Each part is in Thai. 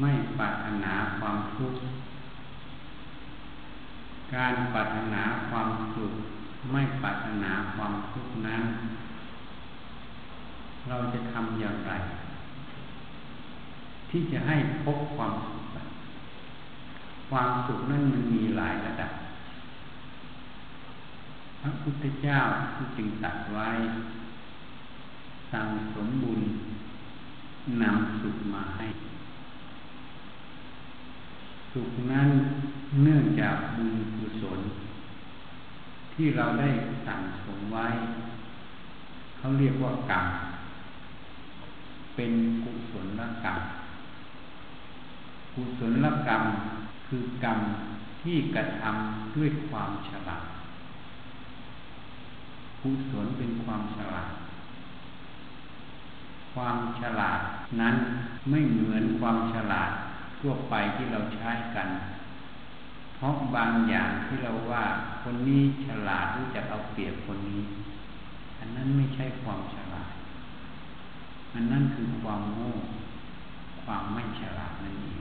ไม่ปรารถนาความทุกข์ การปรารถนาความสุข ไม่ปรารถนาความทุกข์นั้น เราจะทำอย่างไร ที่จะให้พบความสุข ความสุขนั้นมันมีหลายระดับ พระพุทธเจ้าจึงตัดไว้สั่งสมบุญนำสุขมาให้ สุขนั้นเนื่องจากบุญกุศล ที่เราได้สั่งสมไว้ เขาเรียกว่ากรรมเป็นกุศลกรรมกุศลกรรมคือกรรมที่กระทำด้วยความฉลาดกุศลเป็นความฉลาด ความฉลาดนั้นไม่เหมือนความฉลาด ทั่วไปที่เราใช้กัน เพราะบางอย่างที่เราว่าคนนี้ฉลาดรู้จักเอาเปรียบคนนี้ อันนั้นไม่ใช่ความฉลาด อันนั้นคือความโง่ความไม่ฉลาดนั่นเอง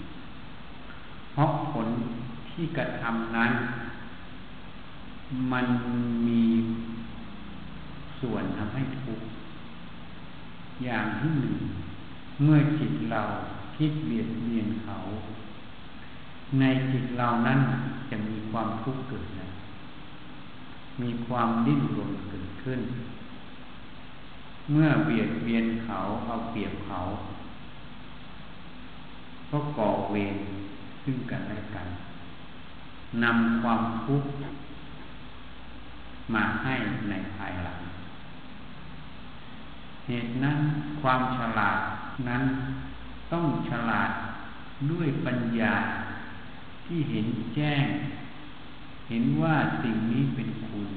เพราะผลที่กระทำนั้น มันมีส่วนทำให้ทุกข์อย่างที่หนึ่งเมื่อจิตเรา คิดเบียดเบียนเขา ในจิตเรานั้นจะมีความทุกข์เกิดนะมีความดิ้นรนเกิดขึ้น เมื่อเบียดเบียนเขาเอาเปรียบเขาก็ก่อเวรซึ่งกันและกันนำความทุกข์มาให้ในภายหลัง เหตุนั้นความฉลาดนั้น ต้องฉลาดด้วยปัญญาที่เห็นแจ้ง เห็นว่าสิ่งนี้เป็นคุณ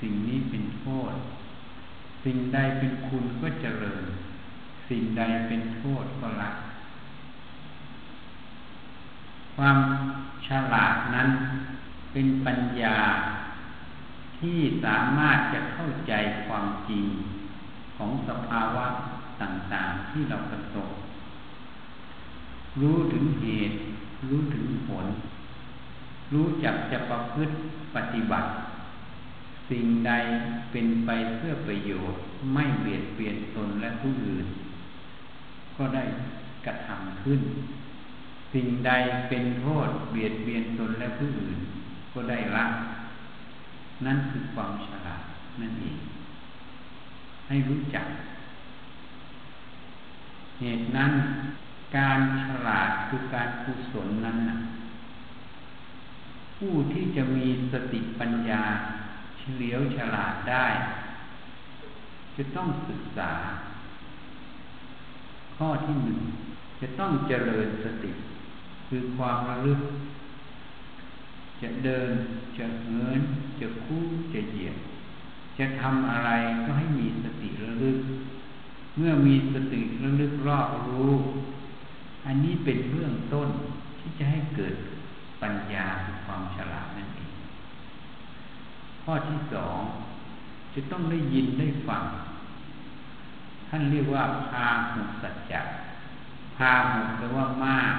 สิ่งนี้เป็นโทษ สิ่งใดเป็นคุณก็เจริญ สิ่งใดเป็นโทษก็ละความฉลาดนั้นเป็นปัญญาที่สามารถจะเข้าใจความจริงของสภาวะต่างๆที่เราประสบ รู้ถึงเหตุ รู้ถึงผล รู้จักจะประพฤติปฏิบัติ สิ่งใดเป็นไปเพื่อประโยชน์ไม่เบียดเบียนตนและผู้อื่น ก็ได้กระทำขึ้น สิ่งใดเป็นโทษเบียดเบียนตนและผู้อื่น ก็ได้ละนั่นคือความฉลาดนั่นเอง ให้รู้จัก เหตุนั้น การฉลาดคือการกุศลนั้นนะผู้ที่จะมีสติปัญญาเฉลียวฉลาดได้ จะต้องศึกษา ข้อที่หนึ่งจะต้องเจริญสติ คือความระลึก จะเดินจะเหินจะคู่จะเหยียดจะทำอะไรก็ให้มีสติระลึก เมื่อมีสติระลึกรอบรู้ อันนี้เป็นเรื่องต้นที่จะให้เกิดปัญญาคือความฉลาดนั่นเอง ข้อที่สองจะต้องได้ยินได้ฟัง ท่านเรียกว่าพาหุสัจจะพาหุแปลว่ามาก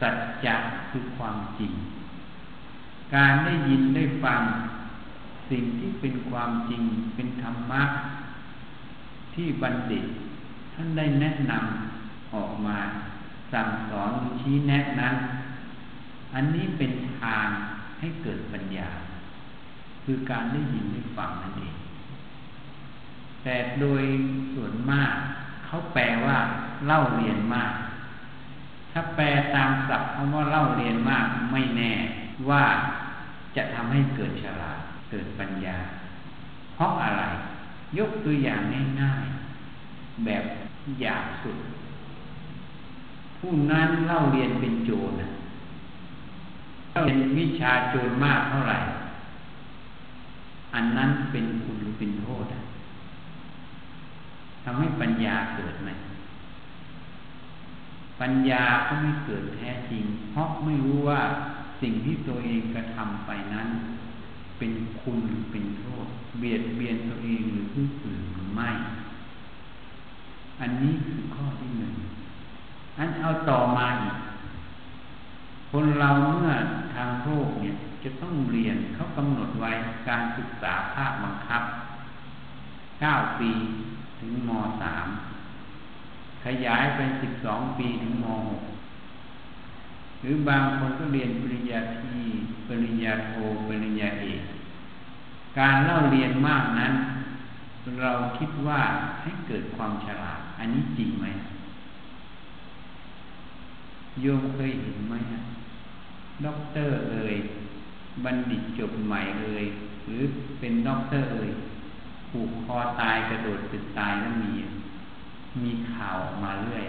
สัจจะคือความจริง การได้ยินได้ฟัง สิ่งที่เป็นความจริงเป็นธรรมะที่บัณฑิต ท่านได้แนะนำ ออกมา สั่งสอนชี้แนะนั้น อันนี้เป็นทางให้เกิดปัญญา คือการได้ยินได้ฟังนั่นเอง แต่โดยส่วนมากเขาแปลว่าเล่าเรียนมาก ถ้าแปลตามศัพท์คำว่าเล่าเรียนมากไม่แน่ว่าจะทำให้เกิดฉลาดเกิดปัญญา เพราะอะไร ยกตัวอย่างง่ายๆ แบบอยากสุด ผู้นั้นเล่าเรียนเป็นโจรเล่าเรียนวิชาโจรมากเท่าไหร่ อันนั้นเป็นคุณหรือเป็นโทษทำให้ปัญญาเกิดไหมปัญญาก็ไม่เกิดแท้จริง เพราะไม่รู้ว่าสิ่งที่ตัวเองกระทำไปนั้น เป็นคุณหรือเป็นโทษ เบียดเบียนตัวเองหรือผู้อื่นหรือไม่ อันนี้คือข้อที่หนึ่ง อันเอาต่อมาอีกคนเราเมื่อทางโลกเนี่ยจะต้องเรียนเขากำหนดไว้การศึกษาภาคบังคับเก้าปีถึงมสามขยายไปสิบสองปีถึงม.หกหรือบางคนก็เรียนปริญญาตรีปริญญาโทปริญญาเอกการเล่าเรียนมากนั้น เราคิดว่าให้เกิดความฉลาด อันนี้จริงไหม โยมเคยเห็นไหมด็อกเตอร์เอ่ยบัณฑิตจบใหม่เอ่ยหรือเป็นด็อกเตอร์เอ่ยผูกคอตายกระโดดตึกตายแล้วมี มีข่าวมาเรื่อย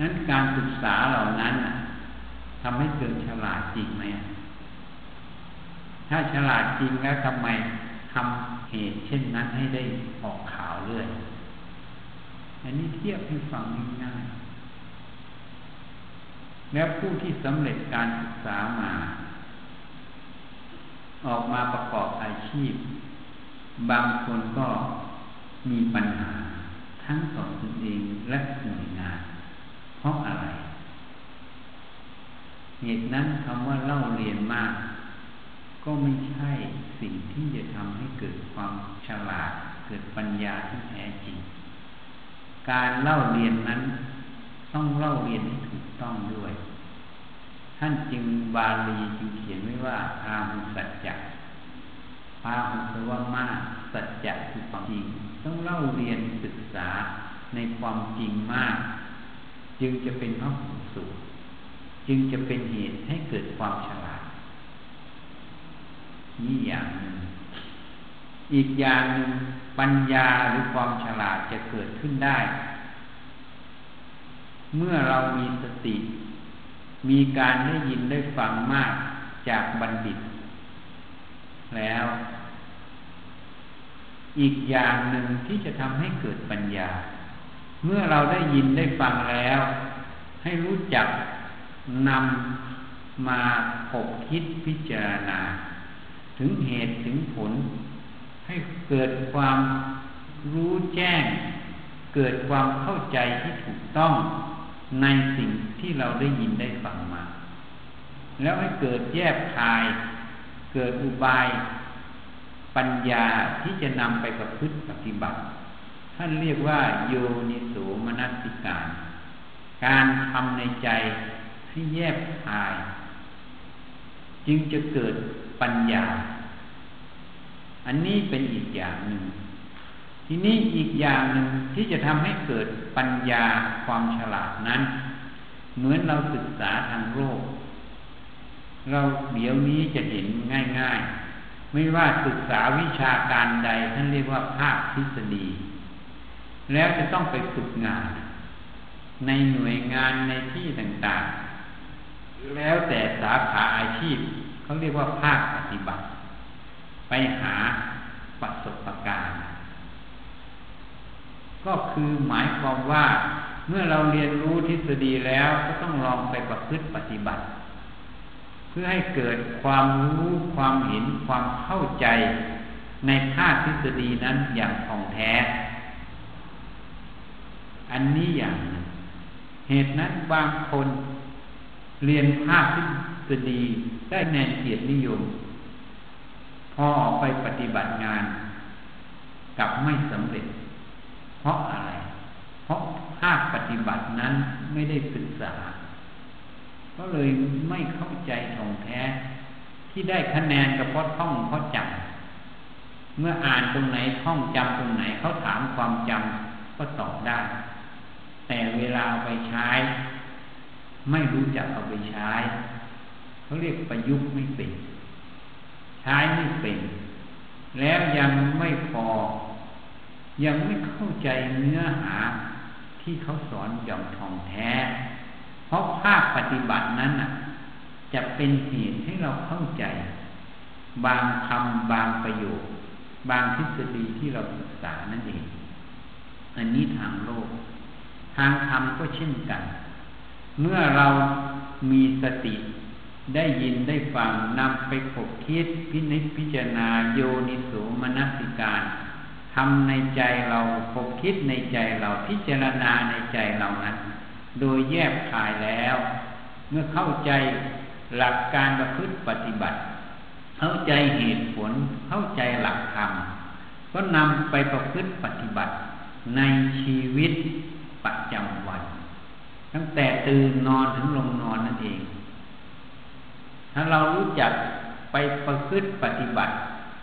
นั้นการศึกษาเหล่านั้นทำให้เกิดฉลาดจริงไหมถ้าฉลาดจริงแล้วทำไมทำเหตุเช่นนั้นให้ได้ออกข่าวเรื่อย อันนี้เทียบให้ฟังง่ายๆ แล้วผู้ที่สำเร็จการศึกษามา ออกมาประกอบอาชีพ บางคนก็มีปัญหา ทั้งต่อตนเองและหน่วยงาน เพราะอะไร เหตุนั้นคำว่าเล่าเรียนมาก ก็ไม่ใช่สิ่งที่จะทำให้เกิดความฉลาดเกิดปัญญาที่แท้จริง การเล่าเรียนนั้น ต้องเล่าเรียนให้ถูกต้องด้วย ท่านจึงบาลีจึงเขียนไว้ว่าอาหุสัจจะพาหุแปลว่ามากสัจจะคือความจริง ต้องเล่าเรียนศึกษาในความจริงมาก จึงจะเป็นพระหูสูตรจึงจะเป็นเหตุให้เกิดความฉลาด นี่อย่างหนึ่งอีกอย่างหนึ่งปัญญาหรือความฉลาดจะเกิดขึ้นได้ เมื่อเรามีสติ มีการได้ยินได้ฟังมากจากบัณฑิต แล้ว อีกอย่างหนึ่งที่จะทำให้เกิดปัญญา เมื่อเราได้ยินได้ฟังแล้ว ให้รู้จักนำมาขบคิดพิจารณา ถึงเหตุถึงผล ให้เกิดความรู้แจ้ง เกิดความเข้าใจที่ถูกต้อง ในสิ่งที่เราได้ยินได้ฟังมา แล้วให้เกิดแยบคาย เกิดอุบายปัญญาที่จะนำไปประพฤติปฏิบัติ ท่านเรียกว่า โยนิสูมนัสิการ การทำในใจให้แยบคาย จึงจะเกิดปัญญา อันนี้เป็นอีกอย่างหนึ่ง ทีนี้อีกอย่างหนึ่งที่จะทำให้เกิดปัญญาความฉลาดนั้น เหมือนเราศึกษาทางโลกเราเดี๋ยวนี้จะเห็นง่าย ๆ ไม่ว่าศึกษาวิชาการใดท่านเรียกว่าภาคทฤษฎี แล้วจะต้องไปฝึกงาน ในหน่วยงานในที่ต่างๆ แล้วแต่สาขาอาชีพเขาเรียกว่าภาคปฏิบัติ ไปหาประสบการณ์ ก็คือหมายความว่าเมื่อเราเรียนรู้ทฤษฎีแล้วก็ต้องลองไปประพฤติปฏิบัติ เพื่อให้เกิดความรู้ความเห็นความเข้าใจในภาคทฤษฎีนั้นอย่างท่องแท้ อันนี้อย่างนึงเหตุนั้นบางคนเรียนภาคทฤษฎีได้แนนเกียรตินิยม พอออกไปปฏิบัติงานกับไม่สำเร็จ ราะอะไร เพราะภาคปฏิบัตินั้นไม่ได้ศึกษา ก็เลยไม่เข้าใจท่องแท้ ที่ได้คะแนนก็เพราะท่องเพราะจำเมื่ออ่านตรงไหนท่องจำตรงไหนเขาถามความจำก็ตอบได้ แต่เวลาเอาไปใช้ ไม่รู้จักเอาไปใช้เขาเรียกประยุกต์ไม่เป็น ใช้ไม่เป็น แล้วยังไม่พอ ยังไม่เข้าใจเนื้อหาที่เขาสอนอย่างทองแท้ เพราะภาคปฏิบัตินั้นน่ะ จะเป็นเหตุให้เราเข้าใจ บางคำบางประโยค บางทฤษฎีที่เราศึกษานั่นเอง อันนี้ทางโลก ทางธรรมก็เช่นกัน เมื่อเรามีสติได้ยินได้ฟังนำไปขบคิดพินิจพิจารณาโยนิสูมนสิการ ทำในใจเราขบคิดในใจเราพิจารณาในใจเรานั้น โดยแยบขายแล้ว เมื่อเข้าใจหลักการประพฤติปฏิบัติ เข้าใจเหตุผลเข้าใจหลักธรรมก็นำไปประพฤติปฏิบัติในชีวิตประจำวัน ตั้งแต่ตื่นนอนถึงลงนอนนั่นเอง ถ้าเรารู้จักไปประพฤติปฏิบัติ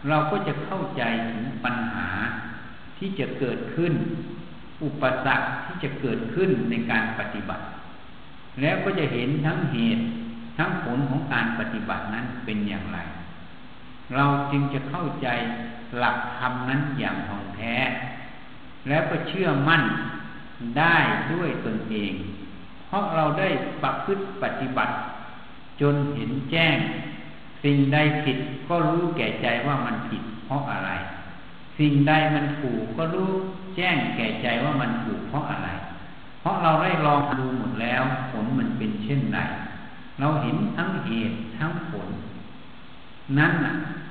เราก็จะเข้าใจถึงปัญหาที่จะเกิดขึ้น อุปสรรคที่จะเกิดขึ้นในการปฏิบัติ แล้วก็จะเห็นทั้งเหตุทั้งผลของการปฏิบัตินั้นเป็นอย่างไร เราจึงจะเข้าใจหลักธรรมนั้นอย่างท่องแท้ แล้วก็เชื่อมั่นได้ด้วยตนเอง เพราะเราได้ประพฤติปฏิบัติ จนเห็นแจ้ง สิ่งใดผิดก็รู้แก่ใจว่ามันผิดเพราะอะไร สิ่งใดมันถูกก็รู้แจ้งแก่ใจว่ามันถูกเพราะอะไร เพราะเราได้ลองดูหมดแล้ว ผลมันเป็นเช่นไรเราเห็นทั้งเหตุทั้งผล นั้น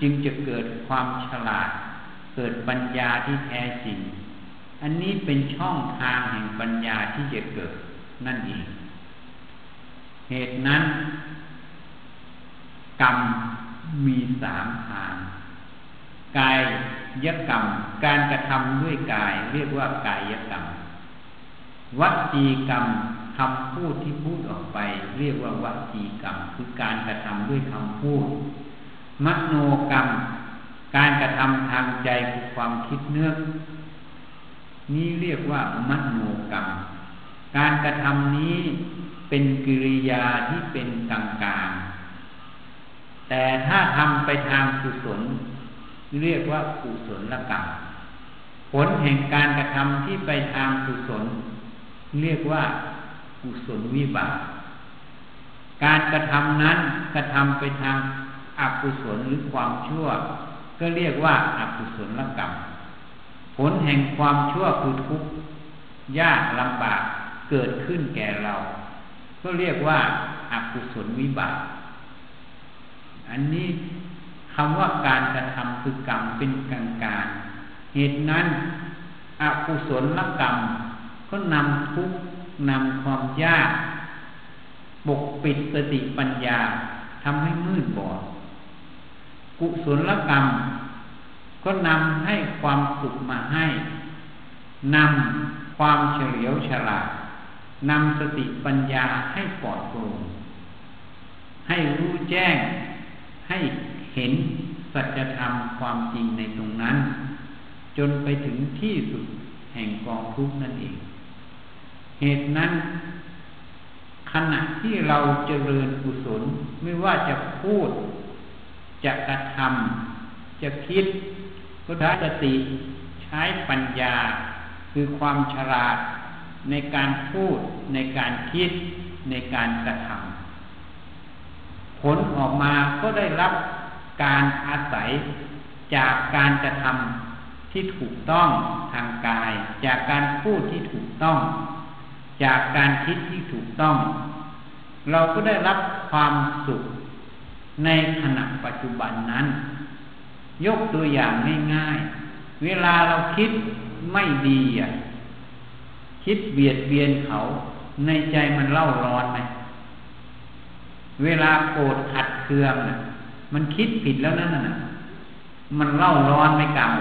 จึงจะเกิดความฉลาด เกิดปัญญาที่แท้จริง อันนี้เป็นช่องทางแห่งปัญญาที่จะเกิดนั่นเอง เหตุนั้น กรรมมีสามทาง กายยกรรม การกระทำด้วยกาย เรียกว่ากายยกรรมวัจีกรรมคำพูดที่พูดออกไป เรียกว่าวัจีกรรม คือการกระทำด้วยคำพูด มโนกรรม การกระทำทางใจคือความคิดเนื้อนี้เรียกว่ามโนกรรม การกระทำนี้เป็นกิริยาที่เป็นกลางกลาง แต่ถ้าทำไปทางกุศลเรียกว่ากุศลกรรมผลแห่งการกระทำที่ไปทางกุศล เรียกว่ากุศลวิบากการกระทำนั้นกระทำไปทางอกุศลหรือความชั่ว ก็เรียกว่าอากุศลกรรมผลแห่งความชั่วคือทุกข์ยากลำบากเกิดขึ้นแก่เรา ก็เรียกว่าอากุศลวิบาก อันนี้คำว่าการกระทำคือกรรมเป็นกลางการเหตุนั้นอกุศลกรรม ก็นำทุกข์นำความยากปกปิดสติปัญญาทำให้มืดบอด กุศลกรรม ก็นำให้ความสุขมาให้นำความเฉลียวฉลาดนำสติปัญญาให้ปลอดโปร่งให้รู้แจ้ง ให้เห็นสัจธรรมความจริงในตรงนั้น จนไปถึงที่สุดแห่งกองทุกข์นั่นเอง เหตุนั้น ขณะที่เราเจริญกุศลไม่ว่าจะพูด จะกระทำจะคิดก็ใช้สติใช้ปัญญา คือความฉลาดในการพูดในการคิดในการกระทำ ผลออกมาก็ได้รับการอาศัยจากการกระทำที่ถูกต้องทางกาย จากการพูดที่ถูกต้อง จากการคิดที่ถูกต้อง เราก็ได้รับความสุขในขณะปัจจุบันนั้น ยกตัวอย่างง่ายๆ เวลาเราคิดไม่ดีอะคิดเบียดเบียนเขาในใจมันเล่าร้อนไหม เวลาโกรธขัดเคืองน่ะมันคิดผิดแล้วนั่นน่ะมันเล่าร้อนไม่กล่าว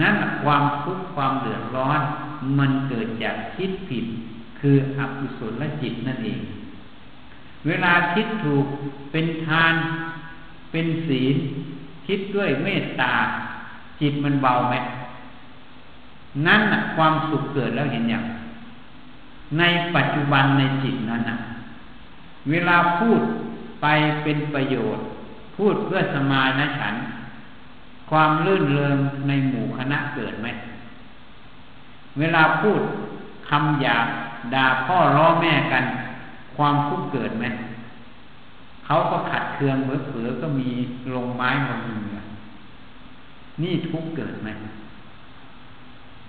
นั่นความทุกข์ความเดือดร้อน มันเกิดจากคิดผิด คืออกุศลจิตนั่นเอง เวลาคิดถูกเป็นทาน เป็นศีล คิดด้วยเมตตา จิตมันเบาไหมนั่นความสุขเกิดแล้วเห็นอย่างในปัจจุบันในจิตนั้นนะ เวลาพูดไปเป็นประโยชน์ พูดเพื่อสมานะฉัน ความลื่นเริงในหมู่คณะเกิดไหม เวลาพูดคำหยาบด่าพ่อร้อแม่กัน ความทุกข์เกิดไหมเขาก็ขัดเคืองเผือก็มีลงไม้ลงมือนี่ทุกเกิดไหม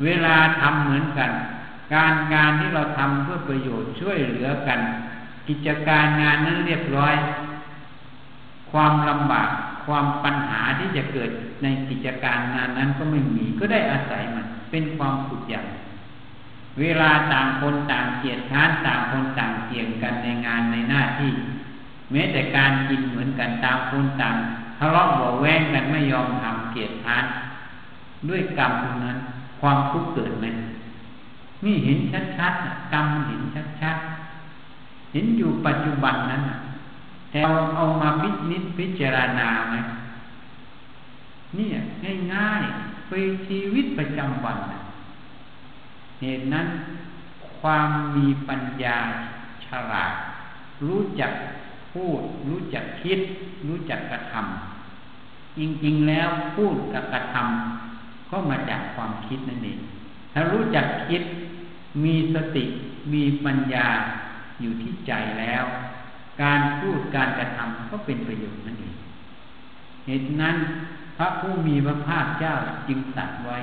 เวลาทำเหมือนกัน การงานที่เราทำเพื่อประโยชน์ช่วยเหลือกัน กิจการงานนั้นเรียบร้อย ความลำบากความปัญหาที่จะเกิดในกิจการงานนั้นก็ไม่มีก็ได้อาศัยมัน เป็นความสุขอย่าง เวลาต่างคนต่างเกียรติค้านต่างคนต่างเกี่ยงกันในงานในหน้าที่ แม้แต่การกินเหมือนกันต่างคนต่างทะเลาะเบาแวงกันไม่ยอมทำเกียรติค้าน ด้วยกรรมตรงนั้น ความทุกข์เกิดไหมนี่เห็นชัดๆกรรมเห็นชัดๆ เห็นอยู่ปัจจุบันนั้นแต่เราเอามาพิจิตพิจารณาไหมเนี่ยง่ายๆไปชีวิตประจำวันเหตุนั้น ความมีปัญญาฉลาด รู้จักพูด รู้จักคิด รู้จักกระทำจริงๆแล้วพูดกับกระทำก็มาจากความคิดนั่นเองถ้ารู้จักคิดมีสติมีปัญญา อยู่ที่ใจแล้ว การพูดการกระทำก็เป็นประโยชน์นั่นเองเหตุนั้นพระผู้มีพระภาคเจ้าจึงตัดไว้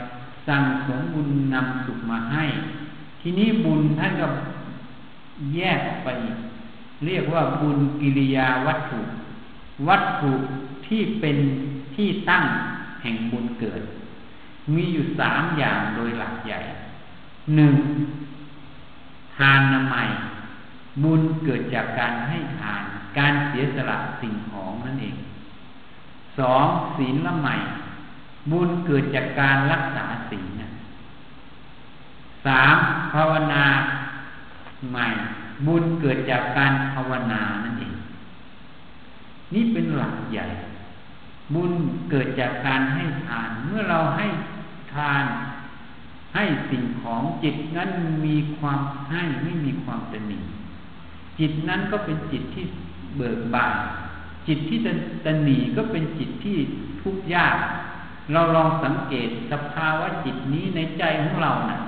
สั่งสมบุญนำสุขมาให้ ทีนี้บุญท่านก็แยกออกไปอีกเรียกว่าบุญกิริยาวัตถุ วัตถุที่เป็นที่ตั้งแห่งบุญเกิด มีอยู่สามอย่างโดยหลักใหญ่หนึ่งทานนามัย บุญเกิดจากการให้ทาน การเสียสละสิ่งของนั่นเองสองศีลละใหม่ บุญเกิดจากการรักษาศีลสามภาวนาใหม่ บุญเกิดจากการภาวนานั่นเอง นี่เป็นหลักใหญ่ บุญเกิดจากการให้ทาน เมื่อเราให้ทาน ให้สิ่งของจิตนั้นมีความให้ไม่มีความตนี จิตนั้นก็เป็นจิตที่เบิกบานจิตที่ตนีก็เป็นจิตที่ทุกข์ยาก เราลองสังเกตสภาวะจิตนี้ในใจของเรานะ่ะ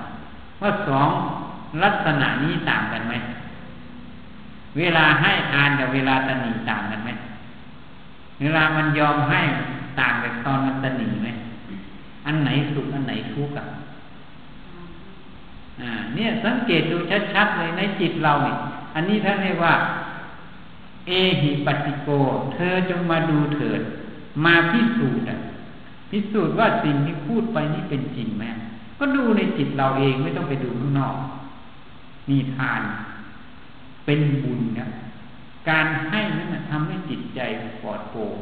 ว่าสองลักษณะนี้ต่างกันไหม เวลาให้ทานกับเวลาตนีต่างกันไหมเวลามันยอมให้ต่างกับตอนมันตหนีไหมอันไหนสุขอันไหนทุกข์อะเนี่ยสังเกตดูชัดๆเลยในจิตเราเนี่ย อันนี้ท่านเรียกว่า เอหิปัติโก เธอจงมาดูเถิด มาพิสูจน์พิสูจน์ว่าสิ่งที่พูดไปนี่เป็นจริงไหมก็ดูในจิตเราเองไม่ต้องไปดูข้างนอก นี่ทาน เป็นบุญนะการให้นั้นทำให้จิตใจปลอดโปร่ง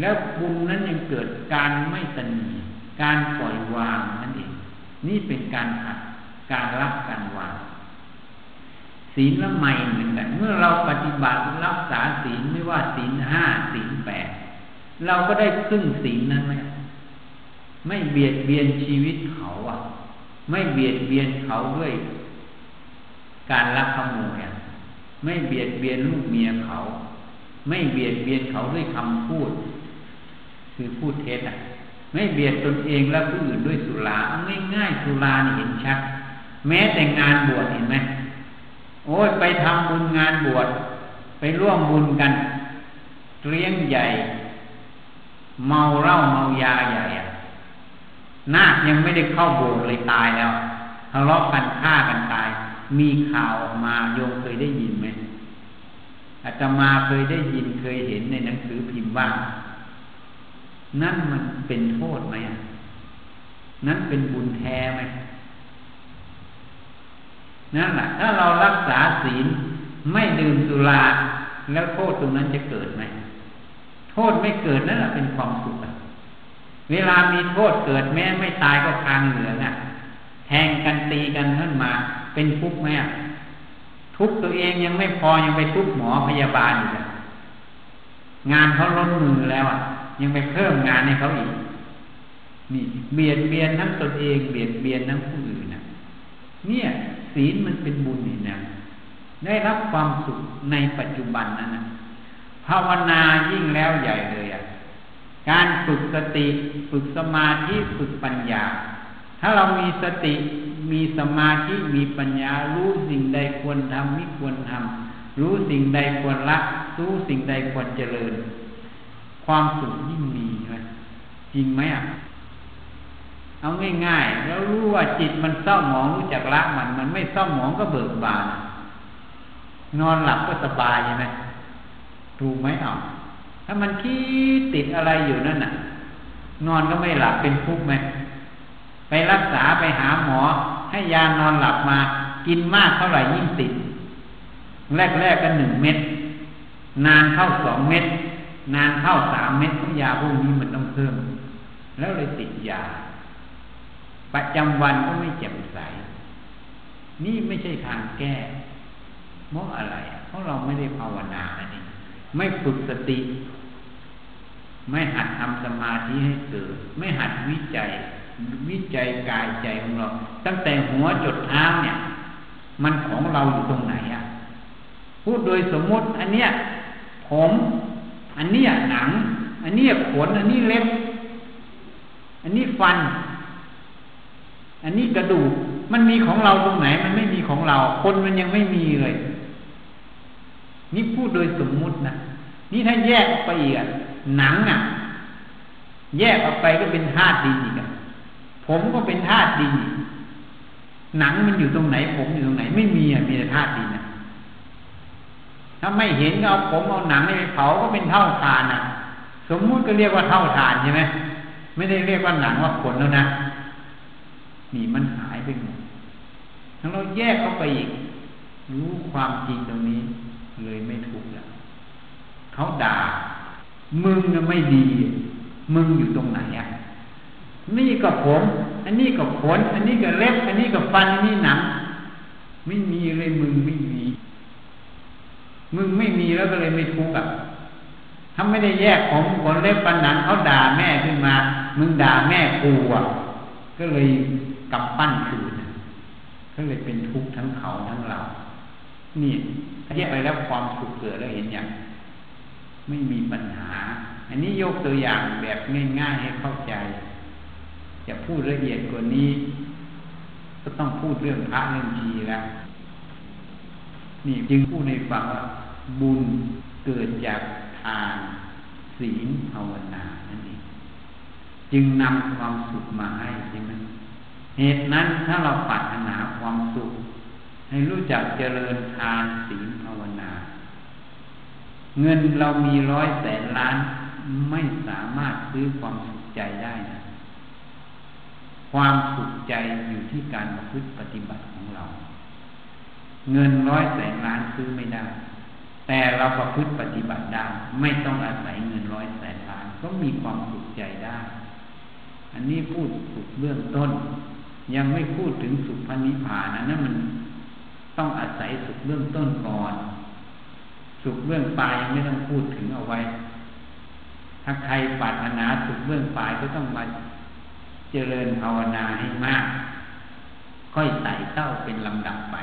แล้วบุญนั้นยังเกิดการไม่ตนีการปล่อยวางนั่นเอง นี่เป็นการหัดการรับการวาง ศีลละไม่เหมือนกัน เมื่อเราปฏิบัติรักษาศีลไม่ว่าศีลห้าศีลแปดเราก็ได้ซึ่งศีลนั้นไหมไม่เบียดเบียนชีวิตเขาอะ ไม่เบียดเบียนเขาด้วย การลักขโมยไม่เบียดเบียนลูกเมียเขา ไม่เบียดเบียนเขาด้วยคำพูด คือพูดเท็จอะ ไม่เบียดตนเองและผู้อื่นด้วยสุราง่ายๆสุราเห็นชัด แม้แต่งานบวชเห็นไหม โอ้ยไปทำบุญงานบวชไปร่วมบุญกันเลี้ยงใหญ่ เมาเหล้าเมายาใหญ่นาคยังไม่ได้เข้าโบสถ์เลยตายแล้วทะเลาะกันฆ่ากันตาย มีข่าวออกมาโยมเคยได้ยินไหมอาตมาเคยได้ยินเคยเห็นในหนังสือพิมพ์บ้านั่นมันเป็นโทษไหมนั่นเป็นบุญแท้ไหม นั่นแหละถ้าเรารักษาศีลไม่ดื่มสุราแล้วโทษตรงนั้นจะเกิดไหมโทษไม่เกิดนั่นแหละเป็นความสุขเวลามีโทษเกิดแม้ไม่ตายก็คางเหลืองอะแทงกันตีกันขึ้นมา เป็นทุกข์ไหมทุกตัวเองยังไม่พอยังไปทุกหมอพยาบาลอีกงานเขาล้นมือแล้วอะ ยังไปเพิ่มงานให้เขาอีกนี่เบียดเบียนทั้งตนเอง เบียดเบียนทั้งผู้อื่นนะเนี่ย ศีลมันเป็นบุญนี่นะได้รับความสุขในปัจจุบันนั้นนะภาวนายิ่งแล้วใหญ่เลยอะการฝึกสติฝึกสมาธิฝึกปัญญา ถ้าเรามีสติมีสมาธิมีปัญญา รู้สิ่งใดควรทำไม่ควรทำรู้สิ่งใดควรละรู้สิ่งใดควรเจริญ ความสุขยิ่งมีไหมจริงไหมอะ เอาง่ายๆแล้วรู้ว่าจิตมันเศร้าหมองรู้จักละมัน มันไม่เศร้าหมองก็เบิกบาน นอนหลับก็สบายใช่ไหมถูกไหมเอาถ้ามันคิดติดอะไรอยู่นั่นน่ะ นอนก็ไม่หลับเป็นทุกข์ไหมไปรักษาไปหาหมอ ให้ยานอนหลับมา กินมากเท่าไหร่ยิ่งติด แรกๆก็หนึ่งเม็ดนานเข้าสองเม็ดนานเข้าสามเม็ดของยาพวกนี้มันต้องเพิ่ม แล้วเลยติดยา ประจำวันก็ไม่แจ่มใส นี่ไม่ใช่ทางแก้เพราะอะไร เพราะเราไม่ได้ภาวนาอันนี้ไม่ฝึกสติ ไม่หัดทำสมาธิให้เกิด ไม่หัดวิจัย วิจัยกายใจของเรา ตั้งแต่หัวจดเท้าเนี่ย มันของเราอยู่ตรงไหนอะพูดโดยสมมติ อันเนี้ยผม อันเนี้ยหนัง อันเนี้ยขน อันนี้เล็บ อันนี้ฟัน อันนี้กระดูกมันมีของเราตรงไหน มันไม่มีของเรา คนมันยังไม่มีเลย นี่พูดโดยสมมุตินะนี่ถ้าแยกออกไปอีกหนังอะ แยกออกไปก็เป็นธาตุดินอีกผมก็เป็นธาตุดินหนังมันอยู่ตรงไหน ผมอยู่ตรงไหน ไม่มีอะมีแต่ธาตุดินอะถ้าไม่เห็นก็เอาผมเอาหนังไปเผาก็เป็นเท่าทานอะ สมมุติก็เรียกว่าเท่าทานใช่ไหมไม่ได้เรียกว่าหนังว่าขนแล้วนะ นี่มันหายไปหมดถ้าเราแยกเข้าไปอีก รู้ความจริงตรงนี้ เลยไม่ทุกแล้วเขาด่า มึงน่ะไม่ดี มึงอยู่ตรงไหนอะนี่ก็ผม อันนี้ก็ขน อันนี้ก็เล็บ อันนี้ก็ฟัน อันนี้หนัง ไม่มีเลยมึงไม่มี มึงไม่มีแล้วก็เลยไม่ทุกข์อะถ้าไม่ได้แยกผมขนเล็บปันหนังเขาด่าแม่ขึ้นมา มึงด่าแม่กูอะ ก็เลย กำปั้นคืนก็เลยเป็นทุกข์ทั้งเขาทั้งเรา นี่แยกไปแล้วความสุขเกิดแล้วเห็นอย่างไม่มีปัญหา อันนี้ยกตัวอย่างแบบง่ายๆให้เข้าใจ จะพูดละเอียดกว่านี้ ก็ต้องพูดเรื่องพระเรื่องชีแล้ว นี่จึงพูดในฟังว่า บุญเกิดจากทานศีลภาวนานั่นเองจึงนำความสุขมาให้ใช่ไหม เหตุนั้นถ้าเราปรารถนาความสุข ให้รู้จักเจริญทานศีลภาวนา เงินเรามีร้อยแสนล้านไม่สามารถซื้อความสุขใจได้นะความสุขใจอยู่ที่การประพฤติปฏิบัติของเรา เงินร้อยแสนล้านซื้อไม่ได้ แต่เราประพฤติปฏิบัติได้ไม่ต้องอาศัยเงินร้อยแสนล้านก็มีความสุขใจได้ อันนี้พูดสุขเบื้องต้น ยังไม่พูดถึงสุขพันิพานนะนั่นมันต้องอาศัยสุขเบื้องต้นก่อน สุขเบื้องปลายยังไม่ต้องพูดถึงเอาไว้ ถ้าใครปรารถนาสุขเบื้องปลายก็ต้องมาเจริญภาวนาให้มาก ค่อยใส่เต้าเป็นลำดับไป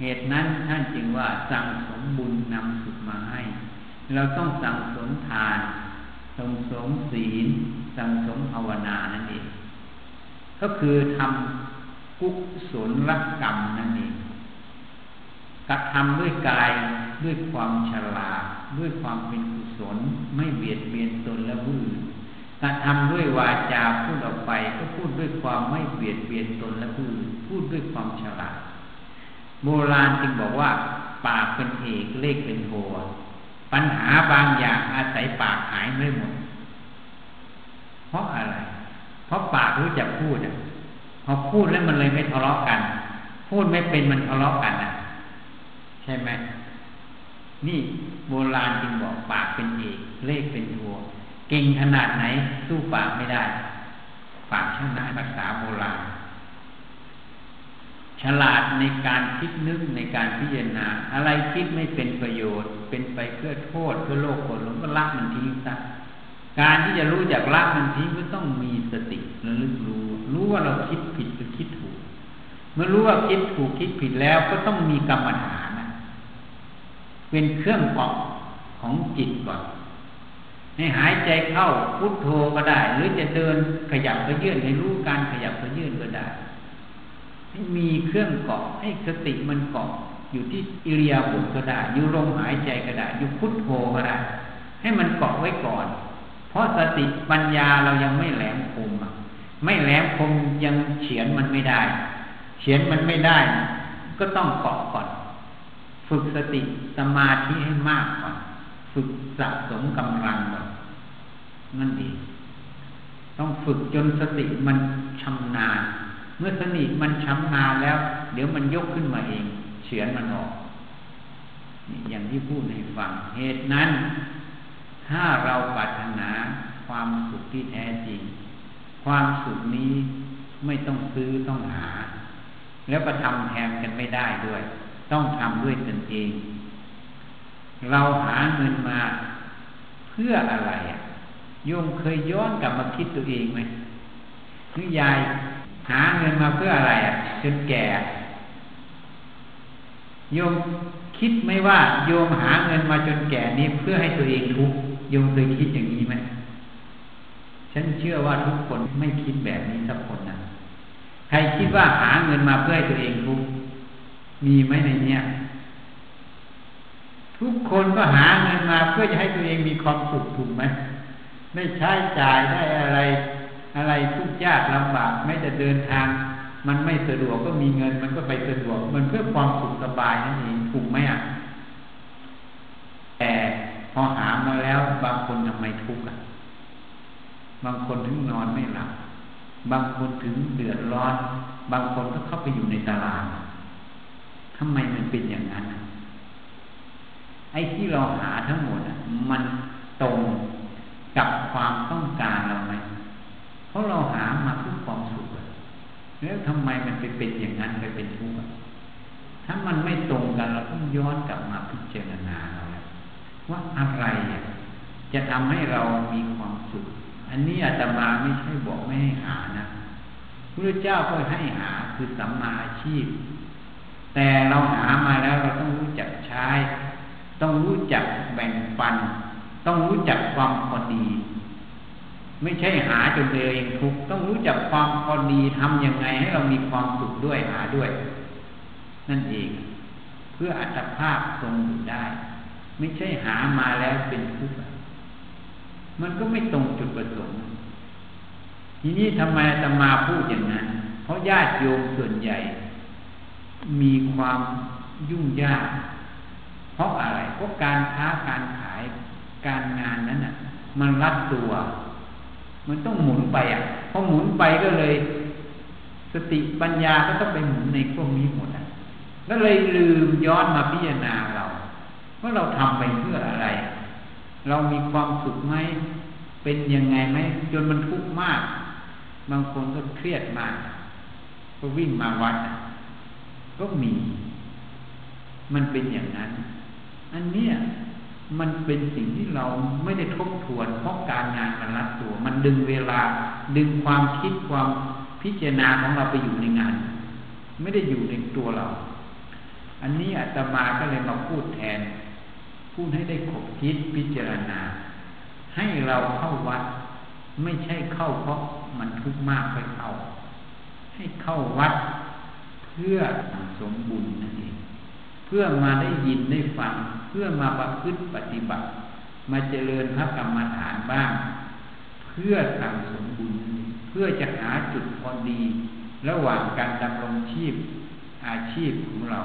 เหตุนั้นท่านจึงว่าสั่งสมบุญนำสุขมาให้ เราต้องสั่งสมทาน สั่งสมศีล สั่งสมภาวนานั่นเอง ก็คือทำกุศลกกรรมนั่นเองกระทำด้วยกายด้วยความฉลาดด้วยความเป็นกุศลไม่เบียดเบียนตนและผู้อื่นกระทำด้วยวาจาพูดออกไปก็พูดด้วยความไม่เบียดเบียนตนและผู้อื่นพูดด้วยความฉลาด โบราณจึงบอกว่า ปากเป็นเอกเลขเป็นโทปัญหาบางอย่างอาศัยปากหายไม่หมด เพราะอะไร เพราะปากรู้จักพูดอะพอพูดแล้วมันเลยไม่ทะเลาะกัน พูดไม่เป็นมันทะเลาะกันอะใช่ไหมนี่โบราณจึงบอกปากเป็นเอกเลขเป็นโทเก่งขนาดไหนสู้ปากไม่ได้ ปากชนะรักษาโบราณ ฉลาดในการคิดนึกในการพิจารณา อะไรคิดไม่เป็นประโยชน์ เป็นไปเพื่อโทษเพื่อโลกคนหลงก็ละมันทิ้งซะ การที่จะรู้จักละมันทิ้งก็ต้องมีสติระลึกรู้ รู้ว่าเราคิดผิดหรือคิดถูก เมื่อรู้ว่าคิดถูกคิดผิดแล้วก็ต้องมีกรรมฐานเป็นเครื่องเกาะของจิตก่อนให้หายใจเข้าพุทโธก็ได้ หรือจะเดินขยับไปยื่นให้รู้การขยับไปยื่นก็ได้ให้มีเครื่องเกาะให้สติมันเกาะอยู่ที่อิริยาบถก็ได้อยู่ลมหายใจก็ได้อยู่พุทโธก็ได้ให้มันเกาะไว้ก่อน เพราะสติปัญญาเรายังไม่แหลมคมไม่แหลมคมยังเฉียนมันไม่ได้เฉียนมันไม่ได้ ก็ต้องเกาะก่อน ฝึกสติสมาธิให้มากก่อน ฝึกสะสมกำลังก่อนนั่นเองต้องฝึกจนสติมันชำนาญ เมื่อสติมันชำนาญแล้ว เดี๋ยวมันยกขึ้นมาเอง เฉือนมันออก อย่างที่พูดให้ฟัง เหตุนั้น ถ้าเราปรารถนาความสุขที่แท้จริง ความสุขนี้ไม่ต้องซื้อต้องหา แล้วก็ทำแทนกันไม่ได้ด้วย ต้องทำด้วยตนเอง เราหาเงินมาเพื่ออะไรอะโยมเคยย้อนกลับมาคิดตัวเองไหมนึกยายหาเงินมาเพื่ออะไรอะจนแก่โยมคิดไหมว่าโยมหาเงินมาจนแก่นี้เพื่อให้ตัวเองทุกข์ ยมเคยคิดอย่างนี้ไหมฉันเชื่อว่าทุกคนไม่คิดแบบนี้สักคนนะใครคิดว่าหาเงินมาเพื่อให้ตัวเองทุกมีไหมในเนี้ยทุกคนก็หาเงินมาเพื่อจะให้ตัวเองมีความสุขถูกไหมไม่ใช้จ่ายได้อะไร อะไรทุกยากลำบากไม่จะเดินทาง มันไม่สะดวกก็มีเงิน มันก็ไปสะดวกมันเพื่อความสุขสบายนั่นเองถูกไหมอะแต่ พอหามาแล้ว บางคนทำไมทุกข์อะ บางคนถึงนอนไม่หลับ บางคนถึงเดือดร้อน บางคนก็เข้าไปอยู่ในตารางทำไมมันเป็นอย่างนั้น ไอ้ที่เราหาทั้งหมดมันตรงกับความต้องการเราไหมเพราะเราหามาเพื่อความสุขแล้วทำไมมันไปเป็นอย่างนั้นไปเป็นทุกข์ถ้ามันไม่ตรงกันเราต้องย้อนกลับมาพิจารณาเรา ว่าอะไรจะทำให้เรามีความสุข อันนี้อาตมาไม่ใช่บอกไม่ให้หานะพระเจ้าก็ให้หาคือสัมมาอาชีพ แต่เราหามาแล้วเราต้องรู้จักใช้ ต้องรู้จักแบ่งปัน ต้องรู้จักความพอดี ไม่ใช่หาจนเองทุกต้องรู้จักความพอดีทำยังไงให้เรามีความสุขด้วยหาด้วย นั่นเอง เพื่ออัตภาพทรงอยู่ได้ ไม่ใช่หามาแล้วเป็นทุกข์มันก็ไม่ตรงจุดประสงค์ ทีนี้ทำไมจะมาพูดอย่างนั้น เพราะญาติโยมส่วนใหญ่ มีความยุ่งยาก เพราะอะไร เพราะการค้าการขายการงานนั้นอะ มันรัดตัว มันต้องหมุนไปอะพอหมุนไปก็เลย สติปัญญาก็ต้องไปหมุนในพวกนี้หมดอะก็เลยลืมย้อนมาพิจารณาเรา ว่าเราทำไปเพื่ออะไร เรามีความสุขไหม เป็นยังไงไหม จนมันทุกข์มาก บางคนก็เครียดมาก ก็วิ่งมาวัด ก็มี มันเป็นอย่างนั้น อันเนี้ยมันเป็นสิ่งที่เราไม่ได้ทบทวนเพราะการงานมันรัดตัว มันดึงเวลา ดึงความคิดความพิจารณาของเราไปอยู่ในงาน ไม่ได้อยู่ในตัวเรา อันนี้อาตมาก็เลยมาพูดแทน พูดให้ได้ขบคิดพิจารณา ให้เราเข้าวัด ไม่ใช่เข้าเพราะมันทุกข์มากไปเข้า ให้เข้าวัด เพื่อสมบุญนั่นเองเพื่อมาได้ยินได้ฟัง เพื่อมาประพฤติปฏิบัติ มาเจริญพระกรรมฐานบ้าง เพื่อสั่งสมบุญ เพื่อจะหาจุดพอดี ระหว่างการดำรงชีพอาชีพของเรา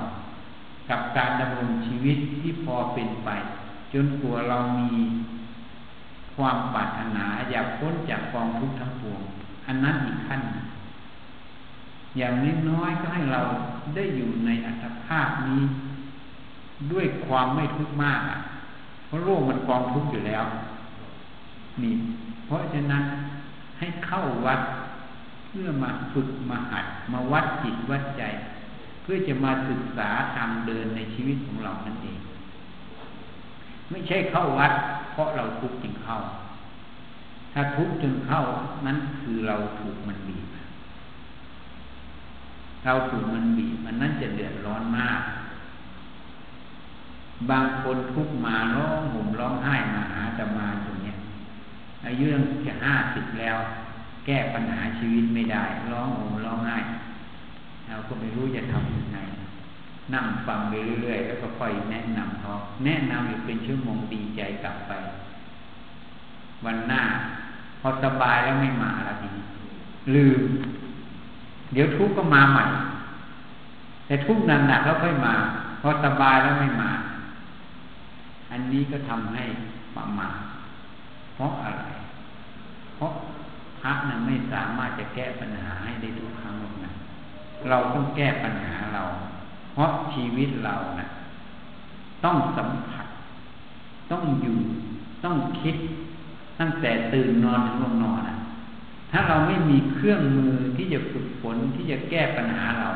กับการดำรงชีวิตที่พอเป็นไป จนกลัวเรามีความปรารถนาอยากพ้นจากกองทุกข์ทั้งปวง อันนั้นอีกขั้น อย่างน้อยๆก็ให้เราได้อยู่ในอัตภาพนี้ ด้วยความไม่ทุกข์มากเพราะโลกมันกองทุกข์อยู่แล้ว นี่ เพราะฉะนั้นให้เข้าวัดเพื่อมาฝึกมาหัดมาวัดจิตวัดใจ เพื่อจะมาศึกษาทางเดินในชีวิตของเรานั่นเอง ไม่ใช่เข้าวัด เพราะเราทุกข์จึงเข้า ถ้าทุกข์จึงเข้านั้นคือเราถูกมันบีบเราถูกมันบีบมันนั่นจะเดือดร้อนมาก บางคนทุกมาร้องห่มร้องไห้มาหาจะมาอย่างเนี้ยอายุยังจะห้าสิบแล้ว แก้ปัญหาชีวิตไม่ได้ ร้องห่มร้องไห้ เราก็ไม่รู้จะทำยังไงนั่งฟังไปเรื่อยๆแล้วก็ค่อยแนะนำเขาแนะนำอยู่เป็นชั่วโมงดีใจกลับไป วันหน้า พอสบายแล้วไม่มาแล้วทีลืม เดี๋ยวทุกข์ก็มาใหม่ แต่ทุกข์หนักๆแล้วค่อยมา พอสบายแล้วไม่มา อันนี้ก็ทำให้ประมาทเพราะอะไร เพราะพระนั้นไม่สามารถจะแก้ปัญหาให้ได้ทุกครั้ง เราต้องแก้ปัญหาเรา เพราะชีวิตเรานะต้องสัมผัส ต้องอยู่ ต้องคิด ตั้งแต่ตื่นนอนถึงลงนอนนะถ้าเราไม่มีเครื่องมือที่จะฝึกฝนที่จะแก้ปัญหาเรา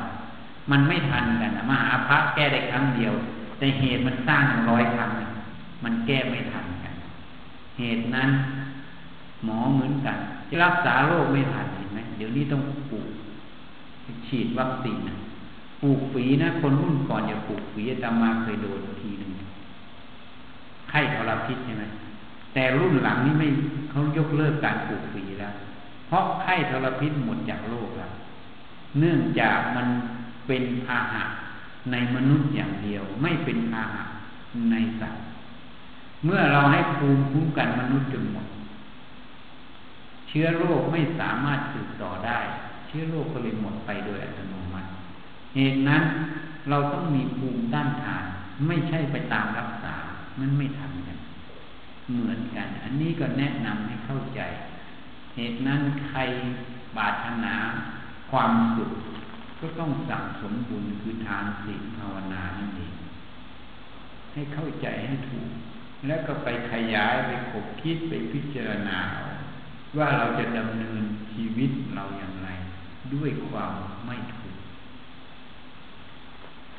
มันไม่ทันกันนะมหาพระแก้ได้ครั้งเดียว แต่เหตุมันสร้างร้อยครั้งมันแก้ไม่ทันกัน เหตุนั้น หมอเหมือนกันจะรักษาโรคไม่ทันเห็นไหมเดี๋ยวนี้ต้องปลูก ฉีดวัคซีนปลูกฝีนะ คนรุ่นก่อนอย่าปลูกฝีตามมาเคยโดนทีหนึ่งไข้ทรพิษใช่ไหมแต่รุ่นหลังนี้ไม่เขายกเลิกการปลูกฝีแล้ว เพราะไข้ทรพิษหมดจากโลกแล้วเนื่องจากมันเป็นพาหะในมนุษย์อย่างเดียว ไม่เป็นพาหะในสัตว์ เมื่อเราให้ภูมิคุ้มกันมนุษย์จนหมด เชื้อโรคไม่สามารถสืบต่อได้ ชื้อโรคก็เลยหมดไปโดยอัตโนมัติ เหตุนั้นเราต้องมีภูมิต้านทาน ไม่ใช่ไปตามรักษา มันไม่ทำกัน เหมือนกัน อันนี้ก็แนะนำให้เข้าใจ เหตุนั้นใครบาถนาความสุขก็ต้องสั่งสมบุญคือทานศีลภาวนานั่นเองให้เข้าใจให้ถูก แล้วก็ไปขยายไปขบคิดไปพิจารณาว่าเราจะดำเนินชีวิตเราอย่าง ด้วยความไม่ถูก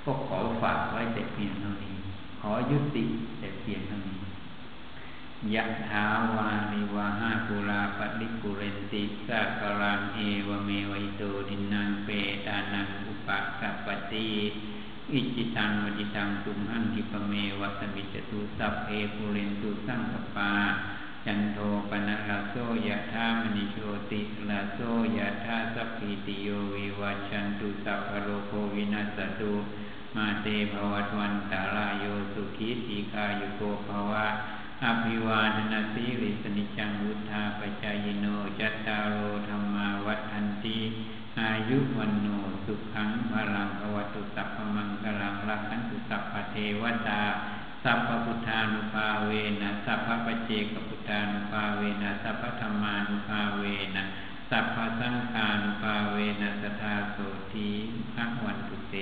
ก็ขอฝากไว้แต่เพียงเท่านี้ ขอยุติแต่เพียงเท่านี้ยะถาวาริวะหาปูราปะริปูเรนติสาคะรังเอวะเมวะ อิโต ทินนังเปตานังอุปะกัปปะติอิจฉิตัง ปัตถิตังตุมหัง ขิปปะเมวะ สะมิชฌะตุสัพเพปูเรนตุสังกัปปา จันโทปัณณะระโส ยะถา มะณิโชติระโส ยะถาสัพพีติโยวิวัชชันตุสัพพะโรโควินัสสะตุมาเตภวัตวันตาลายโยสุขีติคายุโกภวะอภิวาทนาสีริสนิจังวุธาปจายโนจัตตารโอธรรมาวัฏันติอายุวันโนสุขังพลังอวัตุสัพพมังกลังรักขันตุสัพพเทวตา สัพพพุทธานุภาเวนะสัพพปเจกพุทธานุภาเวนะสัพพธรรมานุภาเวนะสัพพสังฆานุภาเวนะสทาโสทีพระวันตุเต